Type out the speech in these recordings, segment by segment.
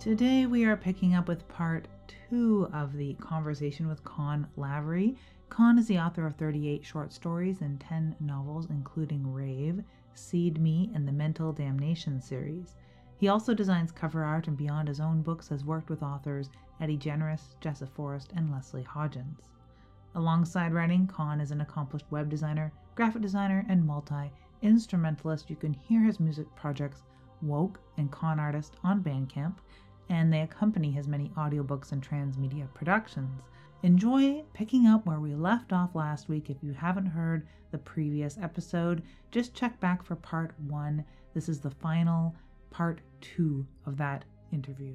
Today we are picking up with part two of the conversation with Kon Lavery. Kon is the author of 38 short stories and 10 novels, including Rave, Seed Me, and the Mental Damnation series. He also designs cover art and beyond his own books has worked with authors Eddie Generous, Jessa Forrest, and Leslie Hodgins. Alongside writing, Kon is an accomplished web designer, graphic designer, and multi instrumentalist. You can hear his music projects Woke and Con Artist on Bandcamp, and they accompany his many audiobooks and transmedia productions. Enjoy picking up where we left off last week. If you haven't heard the previous episode, just check back for part one. This is the final part two of that interview.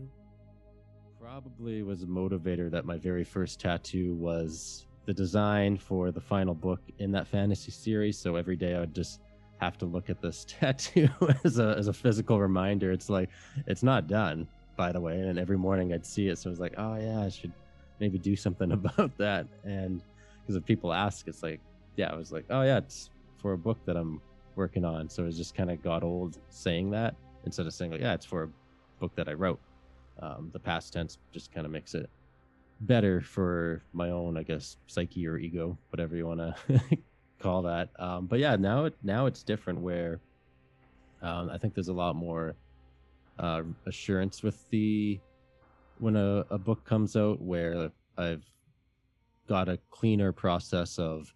Probably was a motivator that my very first tattoo was the design for the final book in that fantasy series. So every day I would just have to look at this tattoo as a as a physical reminder. It's like it's not done, by the way. And every morning I'd see it, so I was like, oh yeah, I should maybe do something about that. And because if people ask, it's like, yeah, I was like, oh yeah, it's for a book that I'm working on. So it just kind of got old saying that instead of saying like, yeah, it's for a book that I wrote. Um, the past tense just kind of makes it better for my own, I guess, psyche or ego, whatever you want to call that. Um, but yeah, now it now it's different where um, I think there's a lot more uh, assurance with the when a, a book comes out where I've got a cleaner process of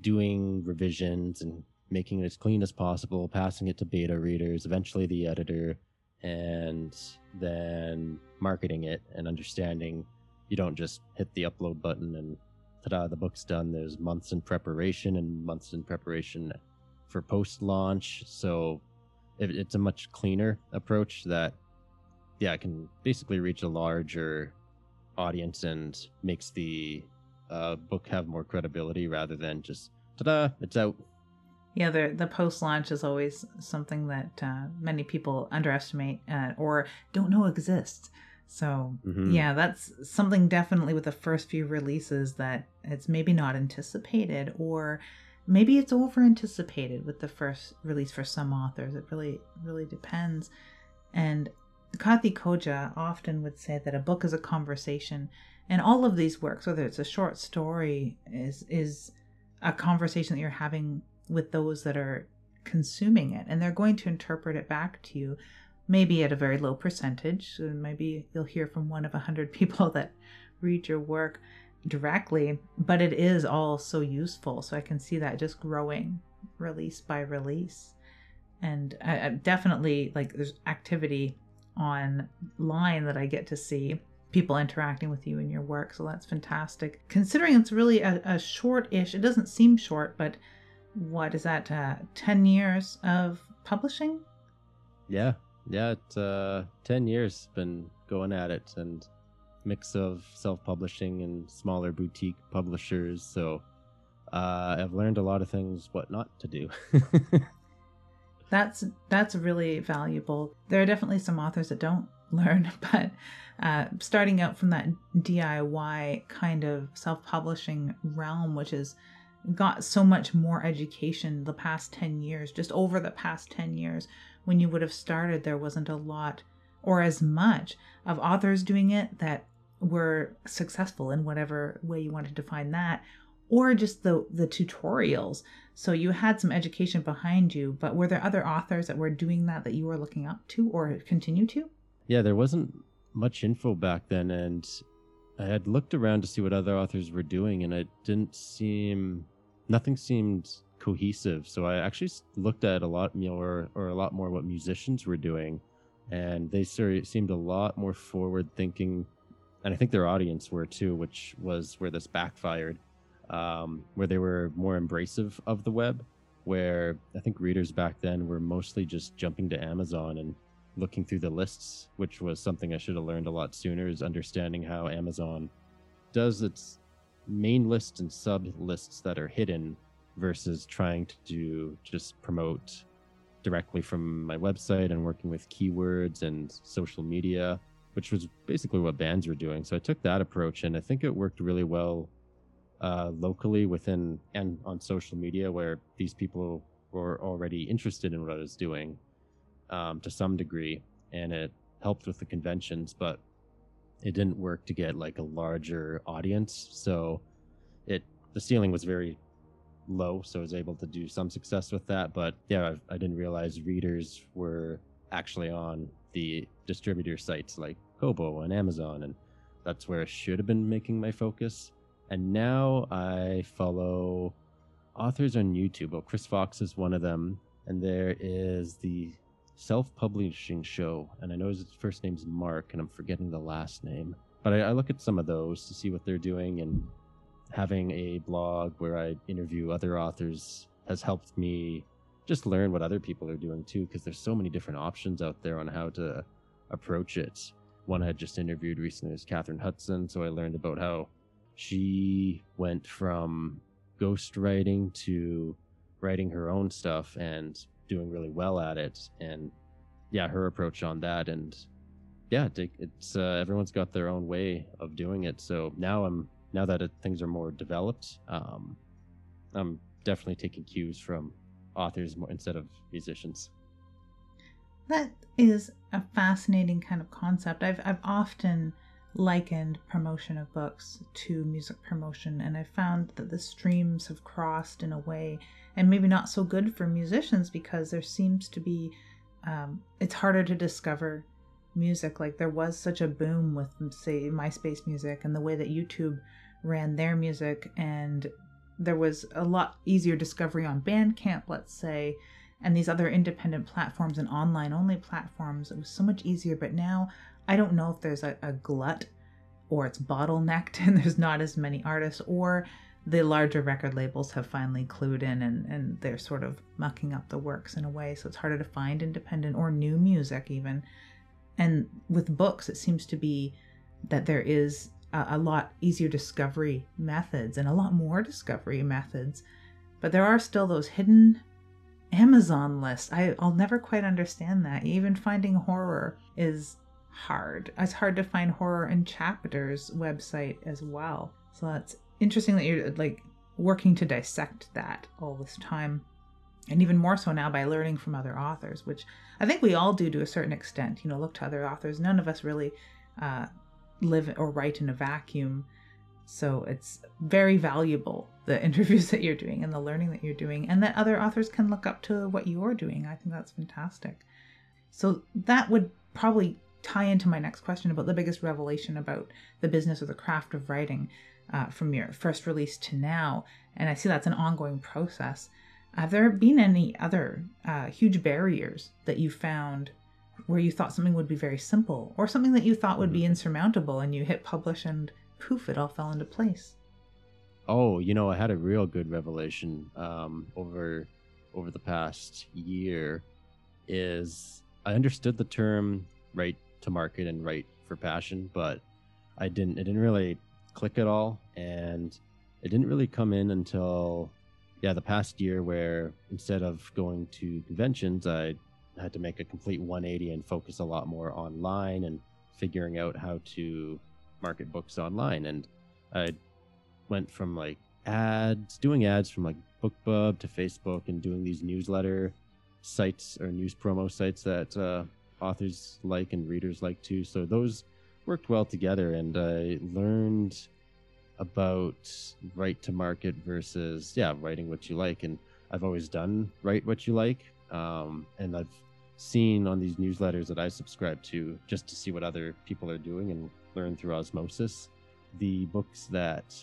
doing revisions and making it as clean as possible, passing it to beta readers, eventually the editor, and then marketing it and understanding you don't just hit the upload button and ta-da, the book's done. There's months in preparation and months in preparation for post launch. So it, it's a much cleaner approach that, yeah, can basically reach a larger audience and makes the uh, book have more credibility rather than just ta-da, it's out. Yeah, the the post launch is always something that uh, many people underestimate uh, or don't know exists. So mm-hmm. yeah, that's something definitely with the first few releases that it's maybe not anticipated or maybe it's over anticipated with the first release for some authors. It really really depends. And Kathy Koja often would say that a book is a conversation and all of these works, whether it's a short story, is is a conversation that you're having with those that are consuming it and they're going to interpret it back to you maybe at a very low percentage. So maybe you'll hear from one of a hundred people that read your work directly, but it is all so useful. So I can see that just growing release by release. And I, I definitely like there's activity online that I get to see people interacting with you and your work. So that's fantastic. Considering it's really a, a short ish, it doesn't seem short, but what is that, uh, 10 years of publishing? Yeah, yeah, it's uh, 10 years been going at it and mix of self-publishing and smaller boutique publishers. So uh, I've learned a lot of things what not to do. that's that's really valuable. There are definitely some authors that don't learn, but uh, starting out from that DIY kind of self-publishing realm, which has got so much more education the past 10 years, just over the past 10 years. When you would have started, there wasn't a lot or as much of authors doing it that were successful in whatever way you wanted to define that or just the the tutorials so you had some education behind you but were there other authors that were doing that that you were looking up to or continue to yeah there wasn't much info back then and I had looked around to see what other authors were doing, and it didn't seem, nothing seemed cohesive. So I actually looked at a lot more, or a lot more, what musicians were doing, and they seemed a lot more forward thinking, and I think their audience were too, which was where this backfired, um, where they were more embracive of the web. Where I think readers back then were mostly just jumping to Amazon and looking through the lists, which was something I should have learned a lot sooner, is understanding how Amazon does its main lists and sub lists that are hidden versus trying to do just promote directly from my website and working with keywords and social media, which was basically what bands were doing. So I took that approach and I think it worked really well uh, locally within and on social media where these people were already interested in what I was doing um, to some degree, and it helped with the conventions, but it didn't work to get like a larger audience. So it the ceiling was very low, so I was able to do some success with that. But yeah, I, I didn't realize readers were actually on the distributor sites like Kobo and Amazon, and that's where I should have been making my focus. And now I follow authors on YouTube. Well, Chris Fox is one of them, and there is the self-publishing show, and I know his first name's Mark, and I'm forgetting the last name. But I, I look at some of those to see what they're doing, and having a blog where I interview other authors has helped me just learn what other people are doing too, because there's so many different options out there on how to approach it. One I had just interviewed recently was Katherine Hudson, so I learned about how she went from ghostwriting to writing her own stuff and doing really well at it and yeah her approach on that and yeah it's uh, everyone's got their own way of doing it so now i'm now that it, things are more developed um, i'm definitely taking cues from authors instead of musicians. That is a fascinating kind of concept. I've i've often likened promotion of books to music promotion and i found that the streams have crossed in a way and maybe not so good for musicians because there seems to be um, it's harder to discover music. Like there was such a boom with say myspace music and the way that youtube ran their music and there was a lot easier discovery on bandcamp let's say and these other independent platforms and online only platforms it was so much easier but now i don't know if there's a, a glut or it's bottlenecked and there's not as many artists or the larger record labels have finally clued in and, and they're sort of mucking up the works in a way. So it's harder to find independent or new music, even. And with books, it seems to be that there is a, lot easier discovery methods and a lot more discovery methods. But there are still those hidden Amazon lists. I, I'll never quite understand that. Even finding horror is hard. It's hard to find horror in Chapter's website as well. So that's interesting that you're like working to dissect that all this time and even more so now by learning from other authors which i think we all do to a certain extent you know look to other authors none of us really uh, live or write in a vacuum so it's very valuable the interviews that you're doing and the learning that you're doing and that other authors can look up to what you're doing i think that's fantastic so that would probably tie into my next question about the biggest revelation about the business or the craft of writing uh, from your first release to now. And I see that's an ongoing process. Have there been any other uh, huge barriers that you found where you thought something would be very simple or something that you thought would be mm-hmm. insurmountable and you hit publish and poof, it all fell into place? Oh, you know, I had a real good revelation um, over over the past year. Is I understood the term right to market and right for passion, but I didn't. It didn't really click at all. And it didn't really come in until, yeah, the past year where instead of going to conventions, I had to make a complete 180 and focus a lot more online and figuring out how to market books online. And I went from like ads, doing ads from like BookBub to Facebook and doing these newsletter sites or news promo sites that uh, authors like and readers like too. So those worked well together, and I learned about write to market versus yeah writing what you like. And I've always done write what you like, um, and I've seen on these newsletters that I subscribe to just to see what other people are doing and learn through osmosis. The books that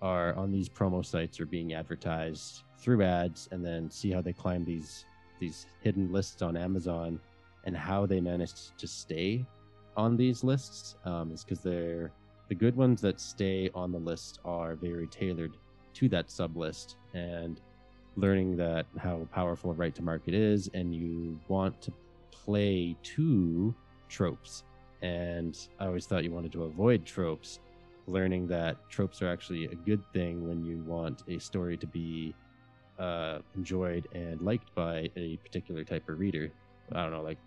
are on these promo sites are being advertised through ads and then see how they climb these these hidden lists on Amazon and how they managed to stay on these lists um, is because they're the good ones that stay on the list are very tailored to that sub list and learning that how powerful a write to market is and you want to play to tropes and i always thought you wanted to avoid tropes learning that tropes are actually a good thing when you want a story to be uh, enjoyed and liked by a particular type of reader i don't know like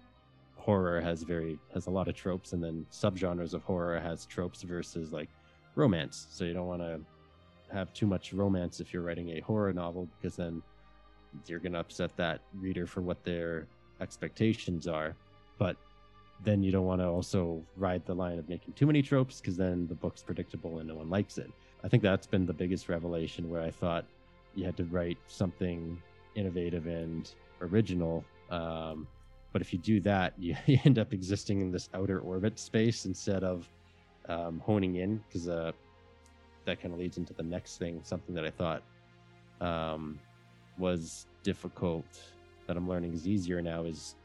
horror has very has a lot of tropes, and then subgenres of horror has tropes versus like romance. So you don't want to have too much romance if you're writing a horror novel because then you're going to upset that reader for what their expectations are. But then you don't want to also ride the line of making too many tropes because then the book's predictable and no one likes it. I think that's been the biggest revelation where I thought you had to write something innovative and original. Um, but if you do that, you, you, end up existing in this outer orbit space instead of um, honing in because uh, that kind of leads into the next thing, something that I thought um, was difficult that I'm learning is easier now is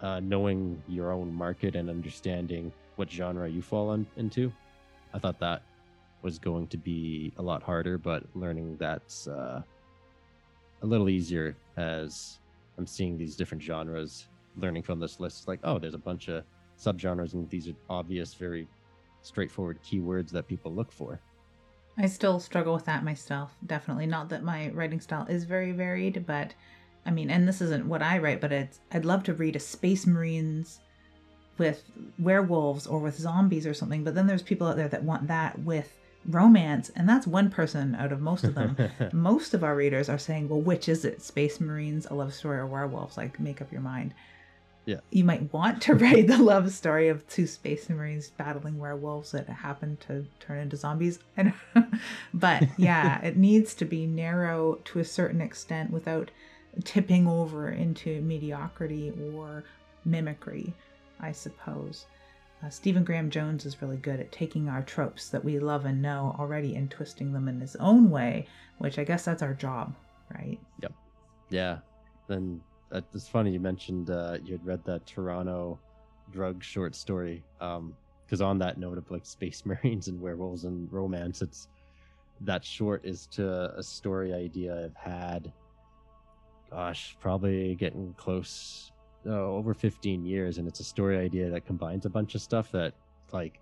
uh, knowing your own market and understanding what genre you fall on, into. I thought that was going to be a lot harder, but learning that's uh, a little easier as I'm seeing these different genres. Learning from this list, like, oh, there's a bunch of subgenres, and these are obvious, very straightforward keywords that people look for. I still struggle with that myself. Definitely not that my writing style is very varied, but I mean, and this isn't what I write, but it's I'd love to read a Space Marines with werewolves or with zombies or something. But then there's people out there that want that with romance, and that's one person out of most of them. most of our readers are saying, "Well, which is it? Space Marines, a love story, or werewolves?" Like, make up your mind. Yeah. You might want to write the love story of two space marines battling werewolves that happen to turn into zombies. but yeah, it needs to be narrow to a certain extent without tipping over into mediocrity or mimicry, I suppose. Uh, Stephen Graham Jones is really good at taking our tropes that we love and know already and twisting them in his own way, which I guess that's our job, right? Yep. Yeah. Then it's funny you mentioned uh, you had read that Toronto drug short story. Because um, on that note of like space marines and werewolves and romance, it's that short is to a story idea I've had gosh, probably getting close uh, over 15 years, and it's a story idea that combines a bunch of stuff that, like,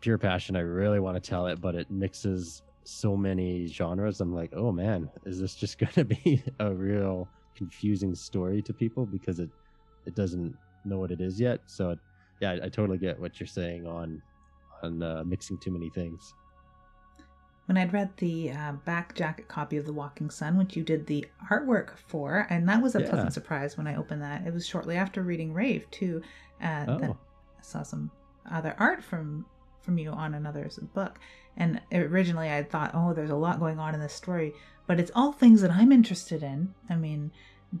pure passion. I really want to tell it, but it mixes so many genres. I'm like, oh man, is this just going to be a real confusing story to people because it it doesn't know what it is yet? So, it, yeah, I, I, totally get what you're saying on on uh, mixing too many things when I'd read the uh, back jacket copy of The Walking Sun, which you did the artwork for, and that was a yeah. pleasant surprise when I opened that. It was shortly after reading Rave too, uh, oh. that I saw some other art from from you on another book. And originally I thought, oh, there's a lot going on in this story, but it's all things that I'm interested in. I mean,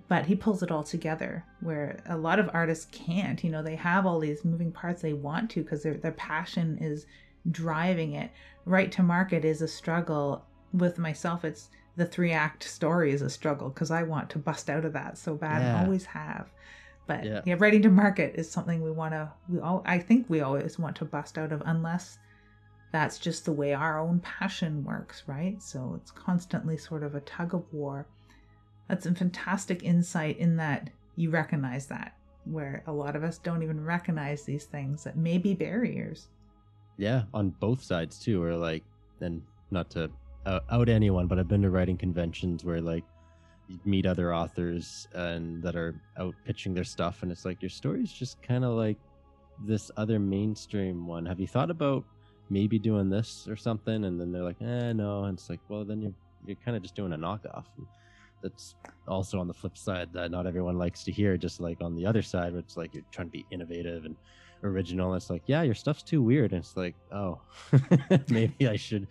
but he pulls it all together where a lot of artists can't. You know, they have all these moving parts they want to because their their passion is driving it. Right to market is a struggle. With myself, it's the three act story is a struggle because I want to bust out of that so bad yeah. and always have. But yeah. yeah, writing to market is something we want to. We all, I think we always want to bust out of, unless that's just the way our own passion works, right? So it's constantly sort of a tug of war. That's a fantastic insight in that you recognize that, where a lot of us don't even recognize these things that may be barriers yeah, on both sides too, or like, and not to out anyone, but I've been to writing conventions where like you meet other authors and that are out pitching their stuff, and it's like your story's just kind of like this other mainstream one. Have you thought about maybe doing this or something? And then they're like, eh, no. And it's like, well, then you're you're kind of just doing a knockoff. That's also on the flip side that not everyone likes to hear. Just like on the other side, where it's like you're trying to be innovative and original. It's like, yeah, your stuff's too weird. And it's like, oh, maybe I should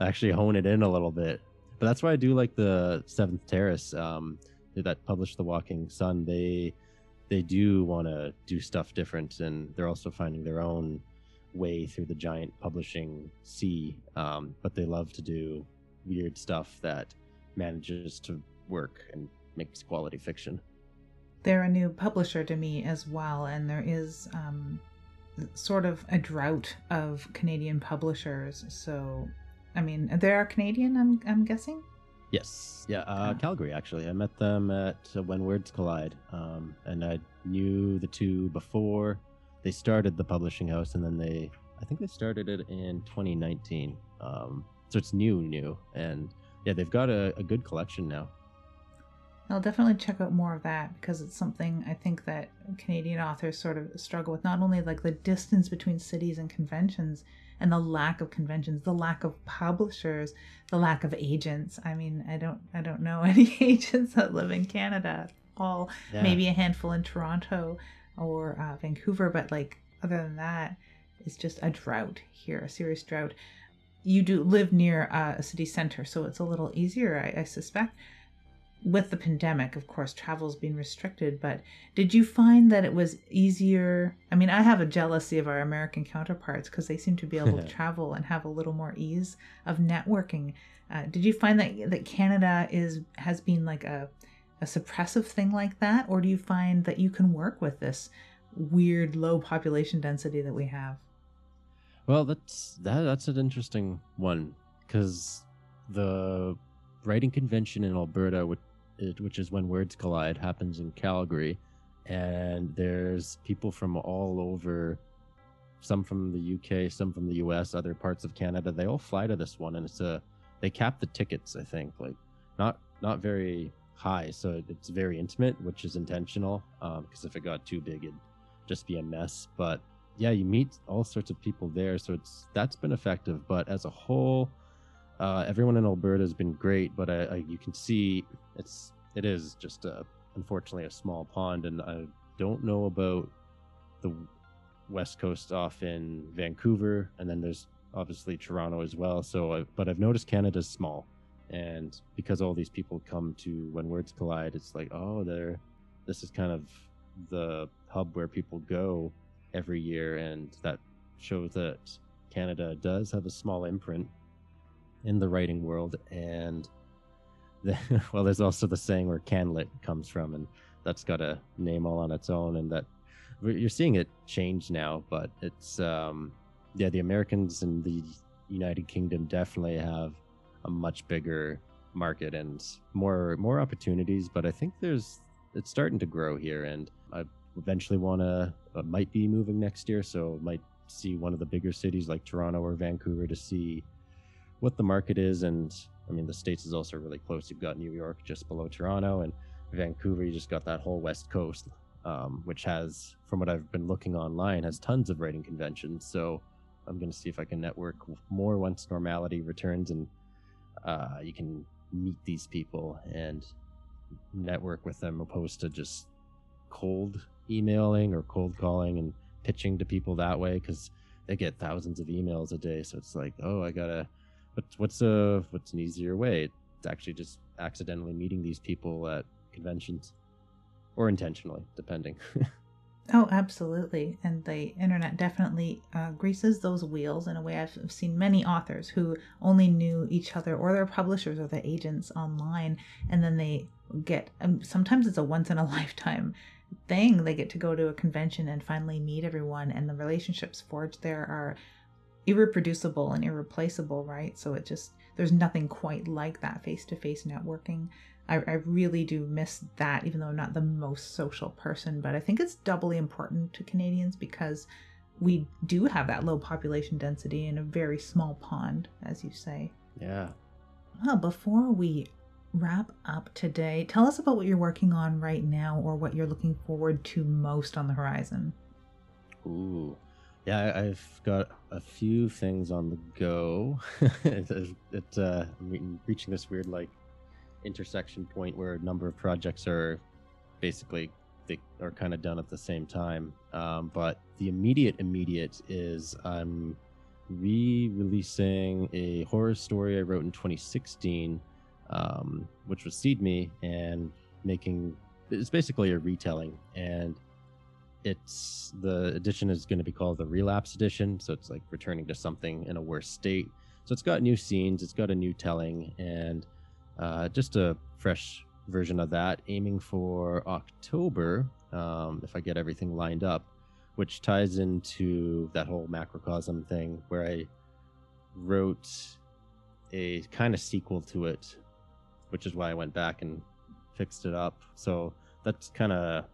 actually hone it in a little bit. But that's why I do like the Seventh Terrace um, that published The Walking Sun. They they do want to do stuff different, and they're also finding their own way through the giant publishing sea. Um, but they love to do weird stuff that manages to work and makes quality fiction. They're a new publisher to me as well, and there is um, sort of a drought of Canadian publishers. So, I mean, they are Canadian, I'm, I'm guessing? Yes. Yeah. Uh, oh. Calgary, actually. I met them at uh, When Words Collide. Um, and I knew the two before they started the publishing house. And then they, I think they started it in 2019. Um, so it's new, new. And yeah, they've got a, a good collection now. I'll definitely check out more of that because it's something I think that Canadian authors sort of struggle with. Not only like the distance between cities and conventions and the lack of conventions, the lack of publishers, the lack of agents. I mean, I don't I don't know any agents that live in Canada. All yeah. maybe a handful in Toronto. Or uh, Vancouver, but like other than that, it's just a drought here, a serious drought. You do live near uh, a city center, so it's a little easier, I, I suspect with the pandemic, of course, travel's been restricted, but did you find that it was easier? I mean, I have a jealousy of our American counterparts because they seem to be able to travel and have a little more ease of networking. Uh, did you find that that Canada is has been like a a suppressive thing like that, or do you find that you can work with this weird low population density that we have? Well, that's that that's an interesting one because the writing convention in Alberta, which which is when words collide, happens in Calgary, and there's people from all over, some from the UK, some from the US, other parts of Canada. They all fly to this one, and it's a they cap the tickets. I think like not not very high, so it's very intimate, which is intentional. Because um, if it got too big, it'd just be a mess. But yeah, you meet all sorts of people there, so it's that's been effective. But as a whole, uh, everyone in Alberta has been great, but I, I, you can see it's it is just a, unfortunately a small pond, and I don't know about the west coast off in Vancouver, and then there's obviously Toronto as well. So, I, but I've noticed Canada's small, and because all these people come to when words collide, it's like oh, they're this is kind of the hub where people go every year, and that shows that Canada does have a small imprint in the writing world. And the, well there's also the saying where canlit comes from and that's got a name all on its own and that you're seeing it change now but it's um yeah the americans and the united kingdom definitely have a much bigger market and more more opportunities but i think there's it's starting to grow here and i eventually want to uh, might be moving next year so might see one of the bigger cities like toronto or vancouver to see what the market is. And I mean, the States is also really close. You've got New York just below Toronto and Vancouver. You just got that whole West Coast, um, which has, from what I've been looking online, has tons of writing conventions. So I'm going to see if I can network more once normality returns and uh, you can meet these people and network with them opposed to just cold emailing or cold calling and pitching to people that way because they get thousands of emails a day so it's like oh i gotta what's what's a what's an easier way? It's actually just accidentally meeting these people at conventions, or intentionally, depending. oh, absolutely. And the internet definitely uh, greases those wheels in a way. I've seen many authors who only knew each other or their publishers or their agents online, and then they get. Um, sometimes it's a once in a lifetime thing. They get to go to a convention and finally meet everyone, and the relationships forged there are irreproducible and irreplaceable, right? So it just, there's nothing quite like that face to face networking. I, I really do miss that, even though I'm not the most social person. But I think it's doubly important to Canadians because we do have that low population density in a very small pond, as you say. Yeah. Well, before we wrap up today, tell us about what you're working on right now or what you're looking forward to most on the horizon. Ooh, yeah, I've got a few things on the go. it, it uh, I'm reaching this weird like intersection point where a number of projects are basically they are kind of done at the same time. Um, but the immediate immediate is I'm re-releasing a horror story I wrote in 2016, um, which was Seed Me, and making it's basically a retelling and it's the edition is going to be called the relapse edition so it's like returning to something in a worse state. So it's got new scenes it's got a new telling and uh, just a fresh version of that aiming for october um, if i get everything lined up which ties into that whole macrocosm thing where i wrote a kind of sequel to it which is why i went back and fixed it up. So that's kind of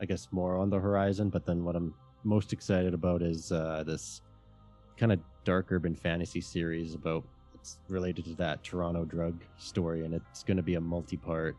I guess, more on the horizon. But then what I'm most excited about is uh, this kind of dark urban fantasy series about it's related to that Toronto drug story, and it's going to be a multi-part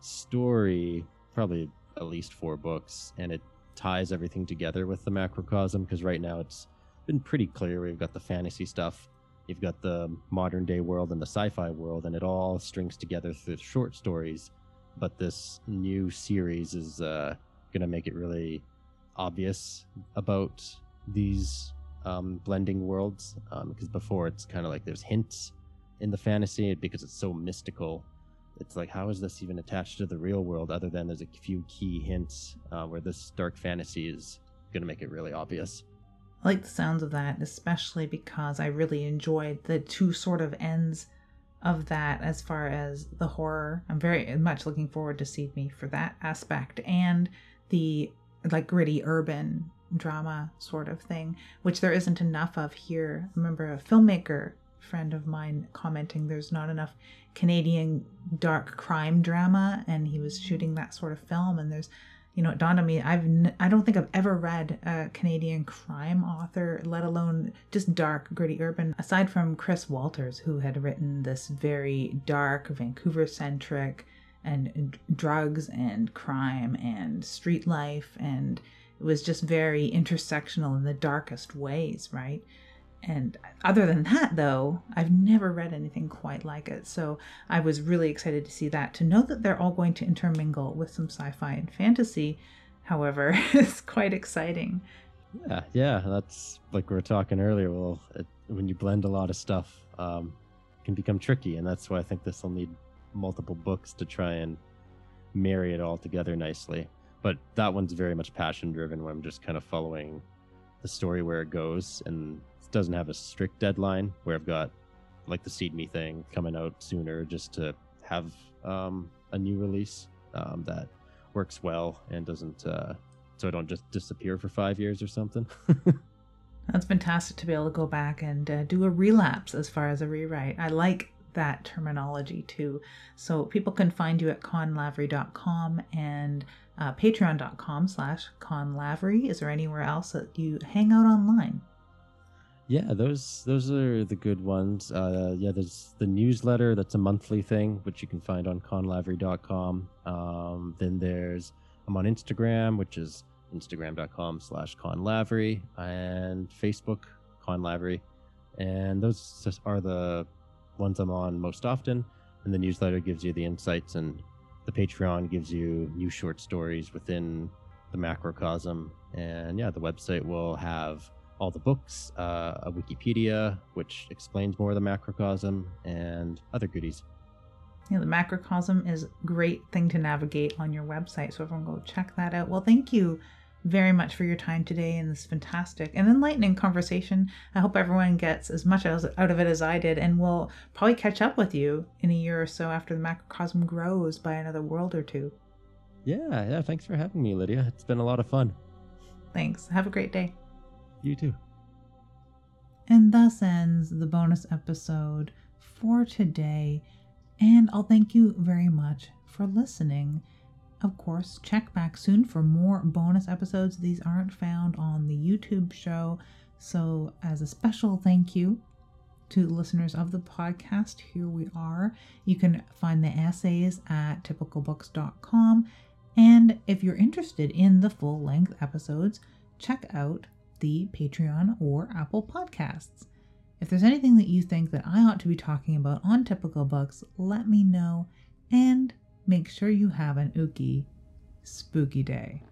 story, probably at least four books, and it ties everything together with the macrocosm because right now it's been pretty clear we've got the fantasy stuff you've got the modern day world and the sci-fi world and it all strings together through short stories but this new series is uh, going to make it really obvious about these um, blending worlds because um, before it's kind of like there's hints in the fantasy because it's so mystical it's like how is this even attached to the real world other than there's a few key hints uh, where this dark fantasy is going to make it really obvious? I like the sounds of that especially because i really enjoyed the two sort of ends of that as far as the horror. I'm very much looking forward to Seed Me for that aspect and the like gritty urban drama sort of thing, which there isn't enough of here. I remember a filmmaker friend of mine commenting there's not enough Canadian dark crime drama, and he was shooting that sort of film. And there's, you know, it dawned on me I've n- I don't think I've ever read a Canadian crime author, let alone just dark, gritty urban, aside from Chris Walters, who had written this very dark, Vancouver centric, and drugs and crime and street life and it was just very intersectional in the darkest ways, right? And other than that, though, I've never read anything quite like it. So I was really excited to see that. To know that they're all going to intermingle with some sci fi and fantasy, however, is quite exciting. Yeah, yeah, that's like we were talking earlier. Well, it, when you blend a lot of stuff, um, can become tricky. And that's why I think this will need multiple books to try and marry it all together nicely. But that one's very much passion driven where i'm just kind of following the story where it goes and it doesn't have a strict deadline where i've got like the seed me thing coming out sooner just to have um, a new release um, that works well and doesn't uh, so i don't just disappear for five years or something. That's fantastic to be able to go back and uh, do a relapse as far as a rewrite. I like that terminology too. So people can find you at konlavery.com and uh, patreon.com slash konlavery. Is there anywhere else that you hang out online? Yeah, those those are the good ones. Uh, yeah, there's the newsletter that's a monthly thing, which you can find on konlavery.com. Um, then there's I'm on Instagram, which is instagram.com slash konlavery and Facebook konlavery. And those are the ones I'm on most often. And the newsletter gives you the insights, and the Patreon gives you new short stories within the macrocosm. And yeah, the website will have all the books, uh, a Wikipedia, which explains more of the macrocosm, and other goodies. Yeah, the macrocosm is a great thing to navigate on your website. So everyone go check that out. Well, thank you very much for your time today in this fantastic and enlightening conversation. I hope everyone gets as much out of it as I did, and we'll probably catch up with you in a year or so after the macrocosm grows by another world or two. Yeah, yeah. Thanks for having me, Lydia. It's been a lot of fun. Thanks. Have a great day. You too. And thus ends the bonus episode for today. And I'll thank you very much for listening. Of course, check back soon for more bonus episodes. These aren't found on the YouTube show. So, as a special thank you to listeners of the podcast, here we are. You can find the essays at typicalbooks.com. And if you're interested in the full length episodes, check out the Patreon or Apple Podcasts. If there's anything that you think that I ought to be talking about on Typical Books, let me know. And make sure you have an ookie spooky day.